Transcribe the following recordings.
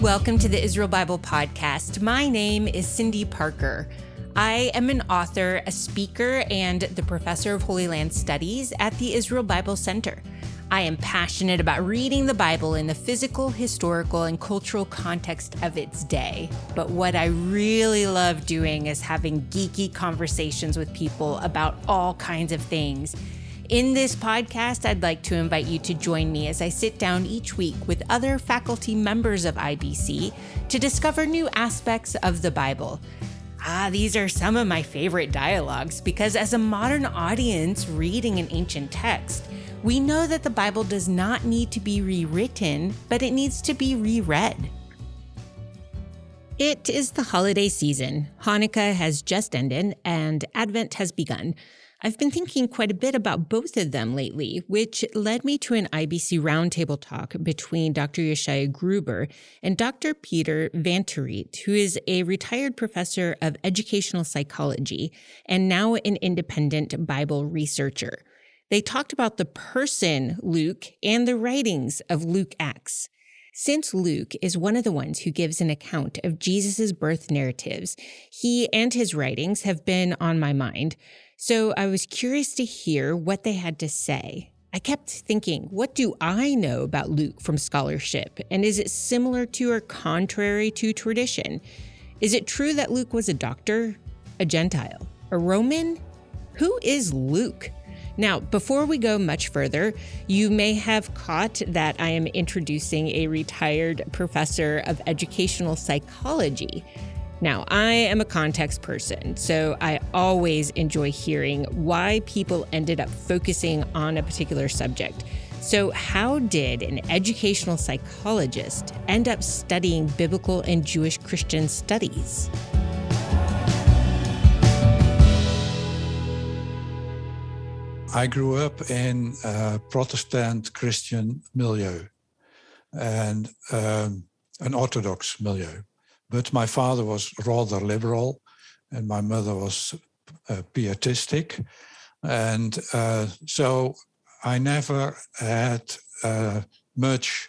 Welcome to the Israel Bible Podcast. My name is Cindy Parker. I am an author, a speaker, and the professor of Holy Land Studies at the Israel Bible Center. I am passionate about reading the Bible in the physical, historical, and cultural context of its day. But what I really love doing is having geeky conversations with people about all kinds of things in this podcast, I'd like to invite you to join me as I sit down each week with other faculty members of IBC to discover new aspects of the Bible. Ah, these are some of my favorite dialogues because, as a modern audience reading an ancient text, we know that the Bible does not need to be rewritten, but it needs to be reread. It is the holiday season. Hanukkah has just ended and Advent has begun. I've been thinking quite a bit about both of them lately, which led me to an IBC roundtable talk between Dr. Yeshaya Gruber and Dr. Peter Van 't Riet, who is a retired professor of educational psychology and now an independent Bible researcher. They talked about the person Luke and the writings of Luke Acts. Since Luke is one of the ones who gives an account of Jesus' birth narratives, he and his writings have been on my mind. So I was curious to hear what they had to say. I kept thinking, what do I know about Luke from scholarship? And is it similar to or contrary to tradition? Is it true that Luke was a doctor, a Gentile, a Roman? Who is Luke? Now, before we go much further, you may have caught that I am introducing a retired professor of educational psychology. Now, I am a context person, so I always enjoy hearing why people ended up focusing on a particular subject. So, how did an educational psychologist end up studying biblical and Jewish Christian studies? I grew up in a Protestant Christian milieu and um, an Orthodox milieu. But my father was rather liberal, and my mother was uh, pietistic. And uh, so I never had uh, much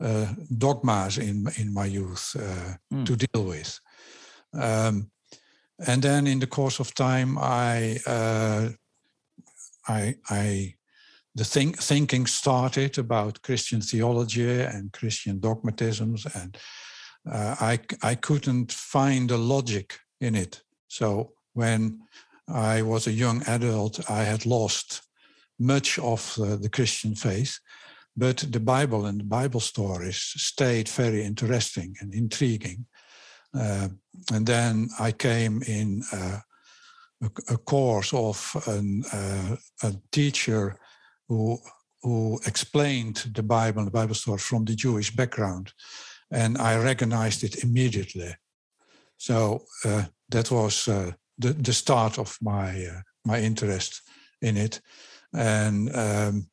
uh, dogmas in, in my youth mm. to deal with. Um, and then in the course of time, I, uh, I, I the think, thinking started about Christian theology and Christian dogmatisms and uh, I, I couldn't find the logic in it. So when I was a young adult, I had lost much of uh, the Christian faith, but the Bible and the Bible stories stayed very interesting and intriguing. Uh, and then I came in uh, a, course of an, uh, a teacher who who explained the Bible the Bible story from the Jewish background and I recognized it immediately. So uh, that was uh, the the start of my uh, my interest in it, and um,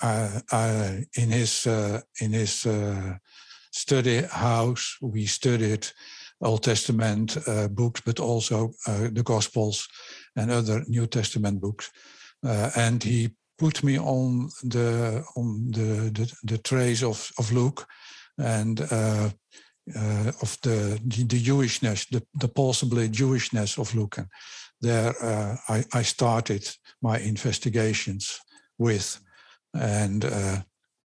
I, I, in his uh, in his uh, study house we studied Old Testament uh, books, but also the Gospels and other New Testament books, and he put me on the on the the, the trace of of Luke and uh, uh, of the, the, Jewishness, the, the possibly Jewishness of Lucan. There, uh, I, I, started my investigations with, and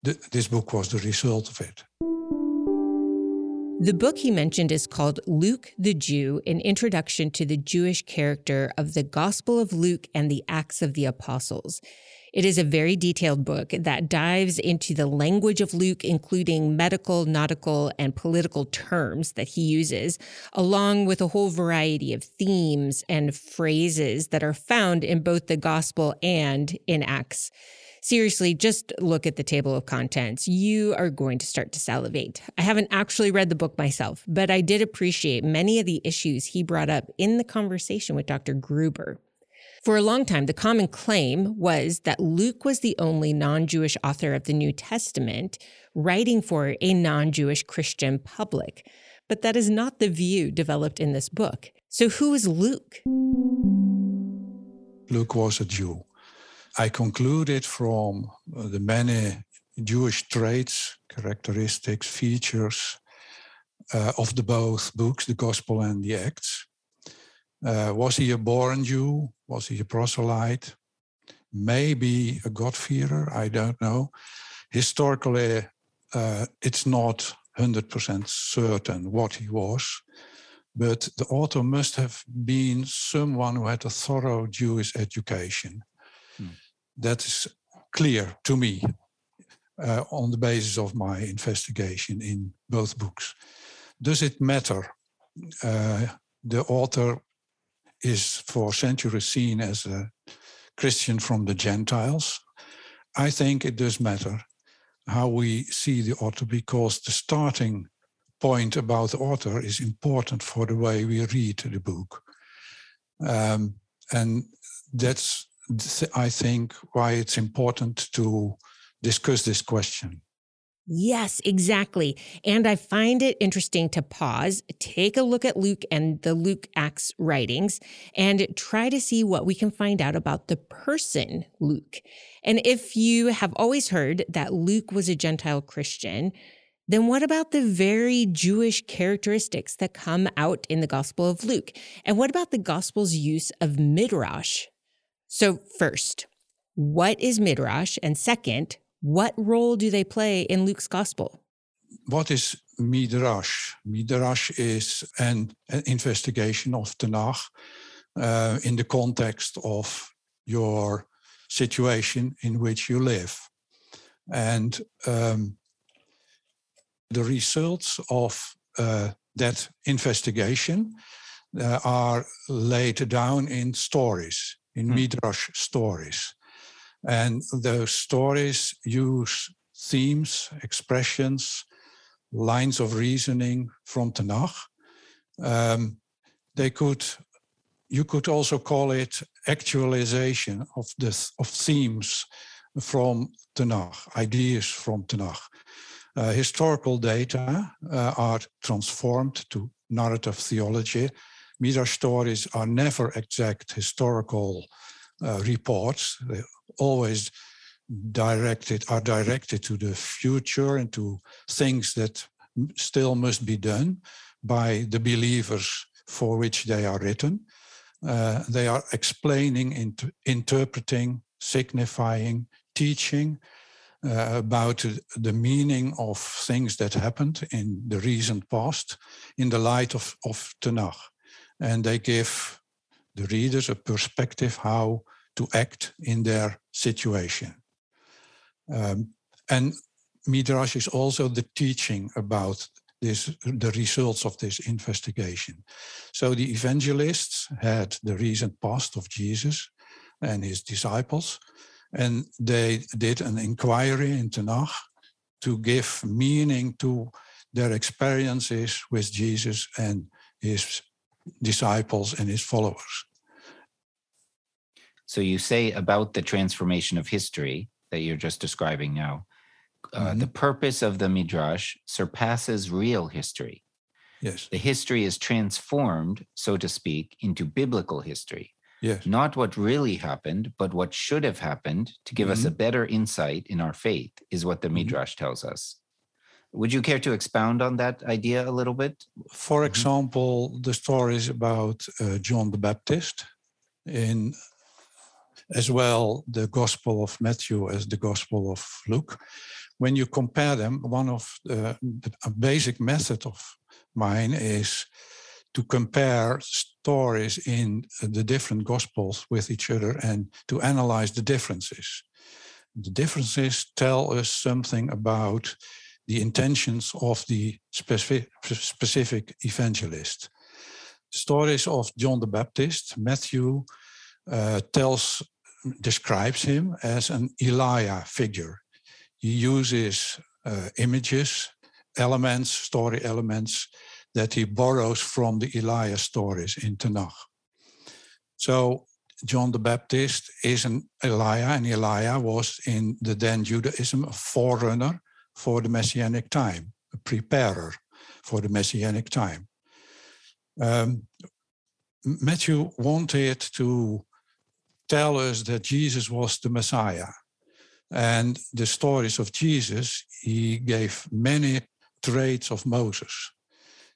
th- this book was the result of it. The book he mentioned is called Luke the Jew An Introduction to the Jewish Character of the Gospel of Luke and the Acts of the Apostles. It is a very detailed book that dives into the language of Luke, including medical, nautical, and political terms that he uses, along with a whole variety of themes and phrases that are found in both the gospel and in Acts seriously, just look at the table of contents. You are going to start to salivate. I haven't actually read the book myself, but I did appreciate many of the issues he brought up in the conversation with Dr. Gruber. For a long time, the common claim was that Luke was the only non Jewish author of the New Testament writing for a non Jewish Christian public. But that is not the view developed in this book. So, who is Luke? Luke was a Jew. I concluded from uh, the many Jewish traits, characteristics, features uh, of the both books, the Gospel and the Acts. Uh, was he a born Jew? Was he a proselyte? Maybe a God-fearer? I don't know. Historically, uh, it's not 100% certain what he was, but the author must have been someone who had a thorough Jewish education. Hmm. That is clear to me uh, on the basis of my investigation in both books. Does it matter? Uh, the author is for centuries seen as a Christian from the Gentiles. I think it does matter how we see the author because the starting point about the author is important for the way we read the book. Um, and that's, I think, why it's important to discuss this question. Yes, exactly. And I find it interesting to pause, take a look at Luke and the Luke Acts writings, and try to see what we can find out about the person Luke. And if you have always heard that Luke was a Gentile Christian, then what about the very Jewish characteristics that come out in the Gospel of Luke? And what about the Gospel's use of midrash? So, first, what is midrash? And second, what role do they play in Luke's Gospel? What is midrash? Midrash is an, an investigation of Tanakh uh, in the context of your situation in which you live. And um, the results of uh, that investigation uh, are laid down in stories, in mm. midrash stories. And those stories use themes, expressions, lines of reasoning from Tanakh. Um, they could, you could also call it actualization of the of themes from Tanakh, ideas from Tanakh. Uh, historical data uh, are transformed to narrative theology. Midrash stories are never exact historical uh, reports. They always directed are directed to the future and to things that still must be done by the believers for which they are written. Uh, they are explaining, int- interpreting, signifying, teaching, uh, about the meaning of things that happened in the recent past in the light of, of Tanakh. And they give the readers a perspective how to act in their situation. Um, and Midrash is also the teaching about this, the results of this investigation. So the evangelists had the recent past of Jesus and his disciples, and they did an inquiry in Tanakh to give meaning to their experiences with Jesus and his disciples and his followers. So you say about the transformation of history that you're just describing now, uh, mm-hmm. the purpose of the Midrash surpasses real history. Yes. The history is transformed, so to speak, into biblical history. Yes. Not what really happened, but what should have happened to give mm-hmm. us a mm-hmm. better insight in our faith, is what the mm-hmm. Midrash tells us. Would you care to expound on that idea a little bit? For mm-hmm. example, the stories about uh, John the Baptist, in as well the Gospel of Matthew as the Gospel of Luke. When you compare them, one of the, the basic method of mine is to compare stories in the different gospels with each other and to analyze the differences. The differences tell us something about the intentions of the specific, specific evangelist. Stories of John the Baptist, Matthew uh, tells describes him as an Elijah figure. He uses uh, images, elements, story elements that he borrows from the Elijah stories in Tanakh. So John the Baptist is an Elijah, and Elijah was in the then Judaism a forerunner for the Messianic time, a preparer for the Messianic time. Um, Matthew wanted to tell us that Jesus was the Messiah. And the stories of Jesus, he gave many traits of Moses.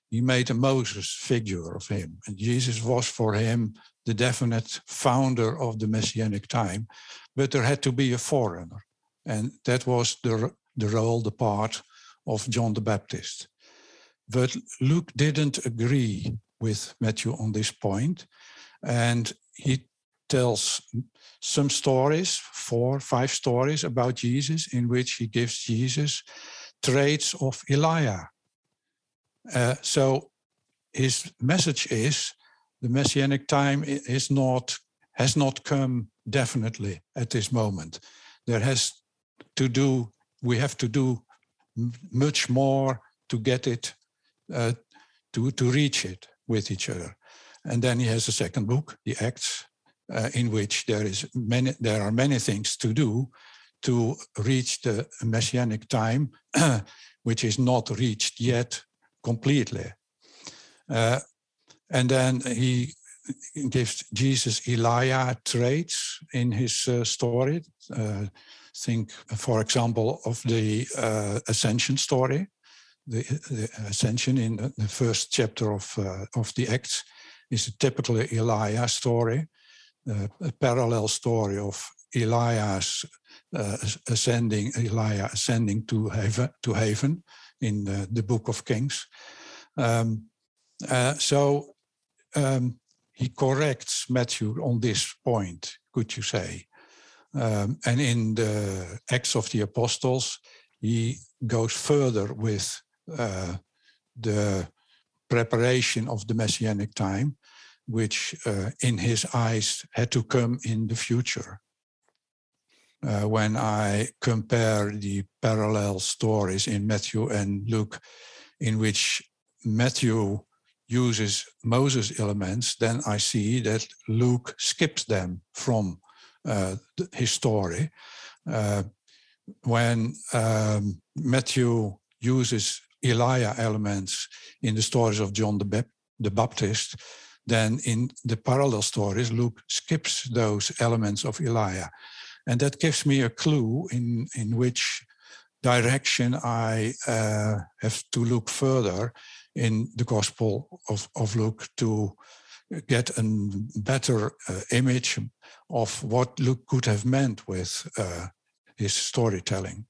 he made a Moses figure of him. And Jesus was for him the definite founder of the messianic time, but there had to be a forerunner. And that was the, the role, the part of John the Baptist. But Luke didn't agree with Matthew on this point, and he tells some stories, four, five stories about Jesus, in which he gives Jesus traits of Elijah. Uh, so his message is the messianic time is not has not come definitely at this moment. There has to do we have to do much more to get it uh, to to reach it with each other. And then he has a second book, the Acts, uh, in which there is many there are many things to do to reach the messianic time, which is not reached yet completely. Uh, and then he gives Jesus Elijah traits in his uh, story. Think, for example, of the uh, ascension story, the, the, ascension in the first chapter of uh, of the Acts is a typical Elijah story, uh, a parallel story of Elijah's uh, ascending, Elijah ascending to heaven, to heaven in the, the Book of Kings. Um, uh, so um, he corrects Matthew on this point, could you say? Um, and in the Acts of the Apostles, he goes further with uh, the preparation of the messianic time, which uh, in his eyes had to come in the future. Uh, when I compare the parallel stories in Matthew and Luke, in which Matthew uses Moses elements, then I see that Luke skips them from his story. Uh, when um, Matthew uses Elijah elements in the stories of John the, the Baptist, then in the parallel stories, Luke skips those elements of Elijah. And that gives me a clue in, in which direction I uh, have to look further in the Gospel of, of Luke to get a better uh, image of what Luke could have meant with uh, his storytelling.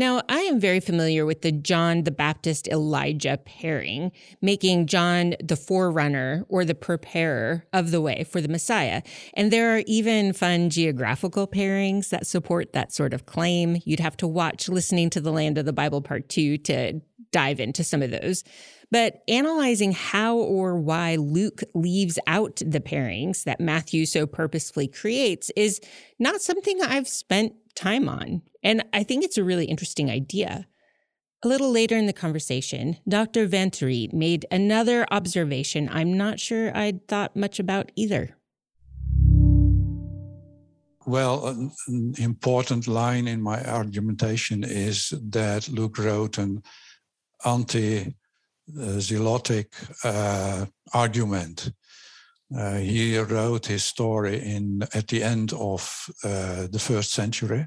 Now, I am very familiar with the John the Baptist Elijah pairing, making John the forerunner or the preparer of the way for the Messiah. And there are even fun geographical pairings that support that sort of claim. You'd have to watch Listening to the Land of the Bible Part 2 to dive into some of those. But analyzing how or why Luke leaves out the pairings that Matthew so purposefully creates is not something I've spent time on. And I think it's a really interesting idea. A little later in the conversation, Dr. Van 't Riet made another observation I'm not sure I'd thought much about either. Well, an, an important line in my argumentation is that Luke wrote an anti zealotic uh, argument. Uh, he wrote his story in at the end of uh, the first century.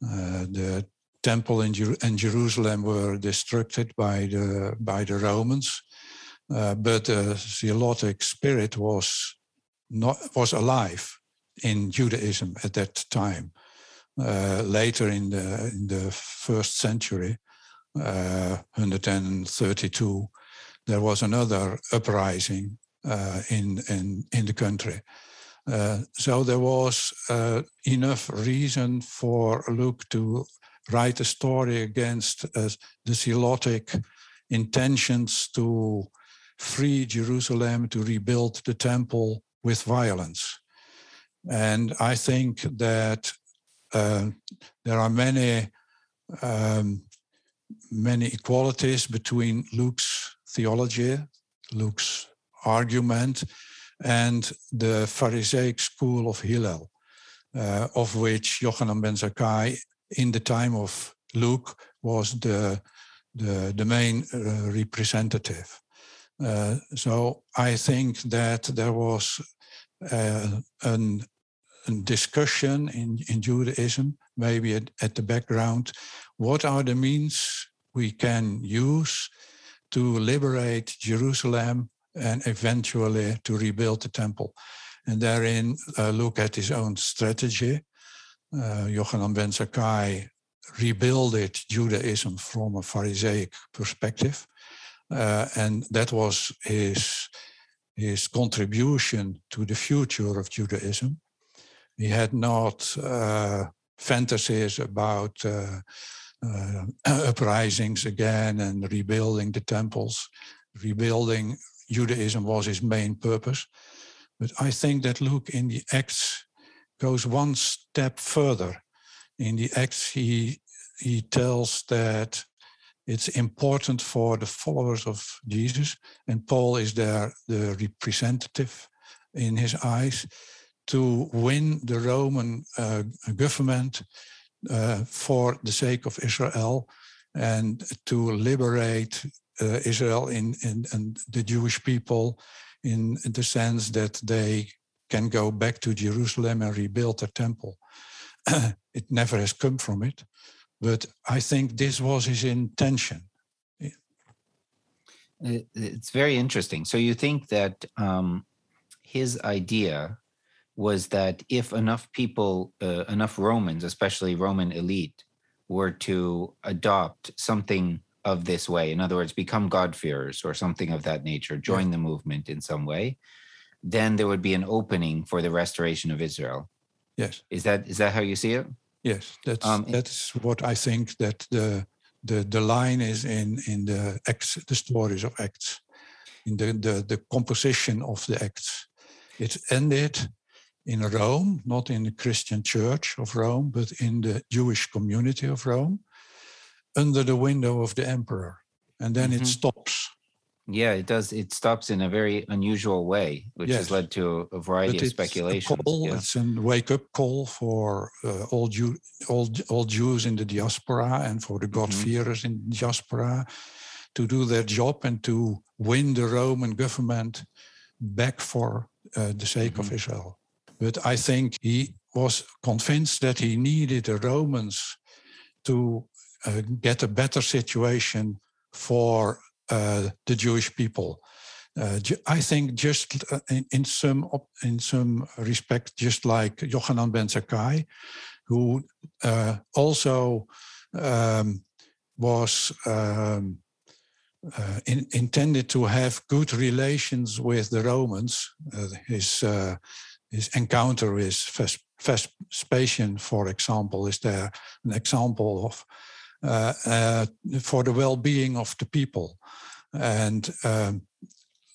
The temple in, Jer- in, Jerusalem were destructed by the by the Romans, uh, but the zealotic spirit was not was alive in Judaism at that time. Uh, later in the in the first century, 132, there was another uprising uh, in, in, in the country. Uh, so there was uh, enough reason for Luke to write a story against uh, the Zealotic intentions to free Jerusalem, to rebuild the temple with violence. And I think that uh, there are many um, many equalities between Luke's theology, Luke's argument, and the Pharisaic school of Hillel, uh, of which Yochanan ben Zakkai, in the time of Luke, was the, the, the main uh, representative. Uh, so I think that there was uh, an, discussion in, in Judaism, maybe at, at the background, what are the means we can use to liberate Jerusalem and eventually to rebuild the temple. And therein, uh, look at his own strategy. Uh, Yochanan ben Zakkai rebuilded Judaism from a Pharisaic perspective. Uh, and that was his, his contribution to the future of Judaism. He had not uh, fantasies about uh, uprisings again and rebuilding the temples. Rebuilding Judaism was his main purpose. But I think that Luke in the Acts goes one step further. In the Acts, he, he tells that it's important for the followers of Jesus, and Paul is there the representative in his eyes, to win the Roman uh, government uh, for the sake of Israel and to liberate uh, Israel in, in, in, the Jewish people in, in the sense that they can go back to Jerusalem and rebuild their temple. it never has come from it, but I think this was his intention. It's very interesting. So you think that um, his idea was that if enough people, uh, enough Romans, especially Roman elite, were to adopt something of this way, in other words, become God-fearers or something of that nature, join the movement in some way, then there would be an opening for the restoration of Israel. Yes. Is that is that how you see it? Yes, that's um, that's what I think that the the the line is in in the acts the stories of acts in the the, the composition of the acts it ended in Rome, not in the Christian church of Rome, but in the Jewish community of Rome, under the window of the emperor. And then mm-hmm. it stops. Yeah, it does. It stops in a very unusual way, which yes. has led to a variety but of speculations. Call, yeah. It's a wake-up call for uh, all, Jew, all, all Jews in the diaspora and for the mm-hmm. God-fearers mm-hmm. in the diaspora to do their job and to win the Roman government back for uh, the sake mm-hmm. of Israel. But I think he was convinced that he needed the Romans to uh, get a better situation for uh, the Jewish people. Uh, I think just uh, in, in, some in some respect, just like Yochanan ben Zakkai, who uh, also um, was um, uh, in, intended to have good relations with the Romans. His his encounter with Vespasian, for example, is there an example of uh, uh, for the well-being of the people, and um,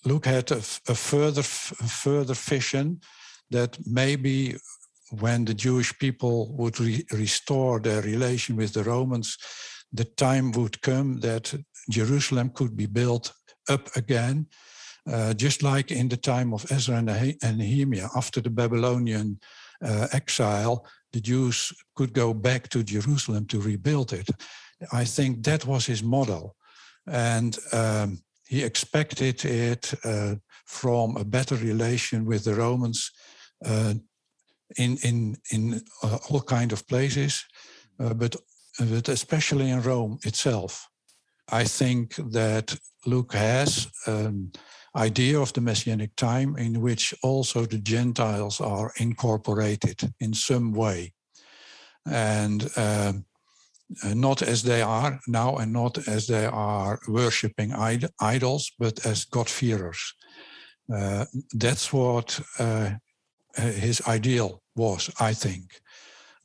Luke at a, a further a further vision that maybe when the Jewish people would re restore their relation with the Romans, the time would come that Jerusalem could be built up again uh, just like in the time of Ezra and Nehemiah, after the Babylonian uh, exile, the Jews could go back to Jerusalem to rebuild it. I think that was his model. And um, he expected it uh, from a better relation with the Romans uh, in, in, in uh, all kind of places, but, but especially in Rome itself. I think that Luke has um, idea of the messianic time in which also the Gentiles are incorporated in some way. And um, uh, not as they are now and not as they are worshipping id- idols, but as God-fearers. Uh, that's what uh, his ideal was, I think.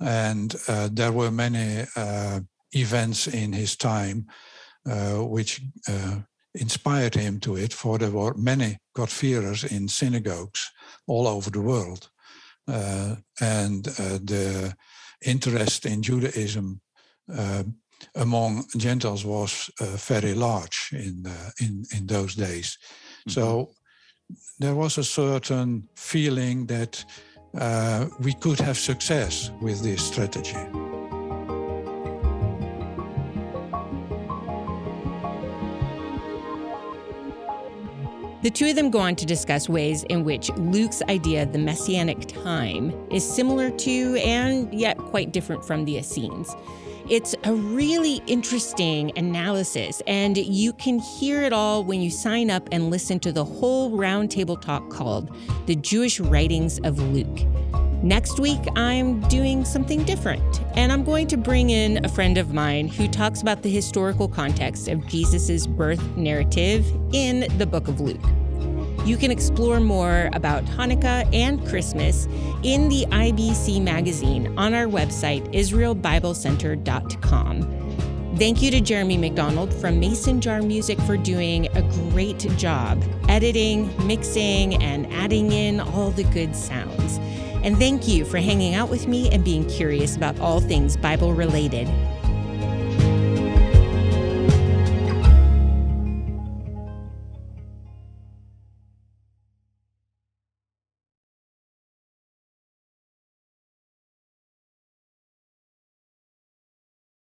And uh, there were many uh, events in his time uh, which inspired him to it, for there were many God-fearers in synagogues all over the world. Uh, and uh, the interest in Judaism uh, among Gentiles was uh, very large in, uh, in, in those days. Mm-hmm. So there was a certain feeling that uh, we could have success with this strategy. The two of them go on to discuss ways in which Luke's idea of the messianic time is similar to and yet quite different from the Essenes. It's a really interesting analysis, and you can hear it all when you sign up and listen to the whole roundtable talk called The Jewish Writings of Luke. Next week, I'm doing something different, and I'm going to bring in a friend of mine who talks about the historical context of Jesus' birth narrative in the book of Luke. You can explore more about Hanukkah and Christmas in the IBC magazine on our website, israelbiblecenter.com. Thank you to Jeremy McDonald from Mason Jar Music for doing a great job editing, mixing, and adding in all the good sounds. And thank you for hanging out with me and being curious about all things Bible related.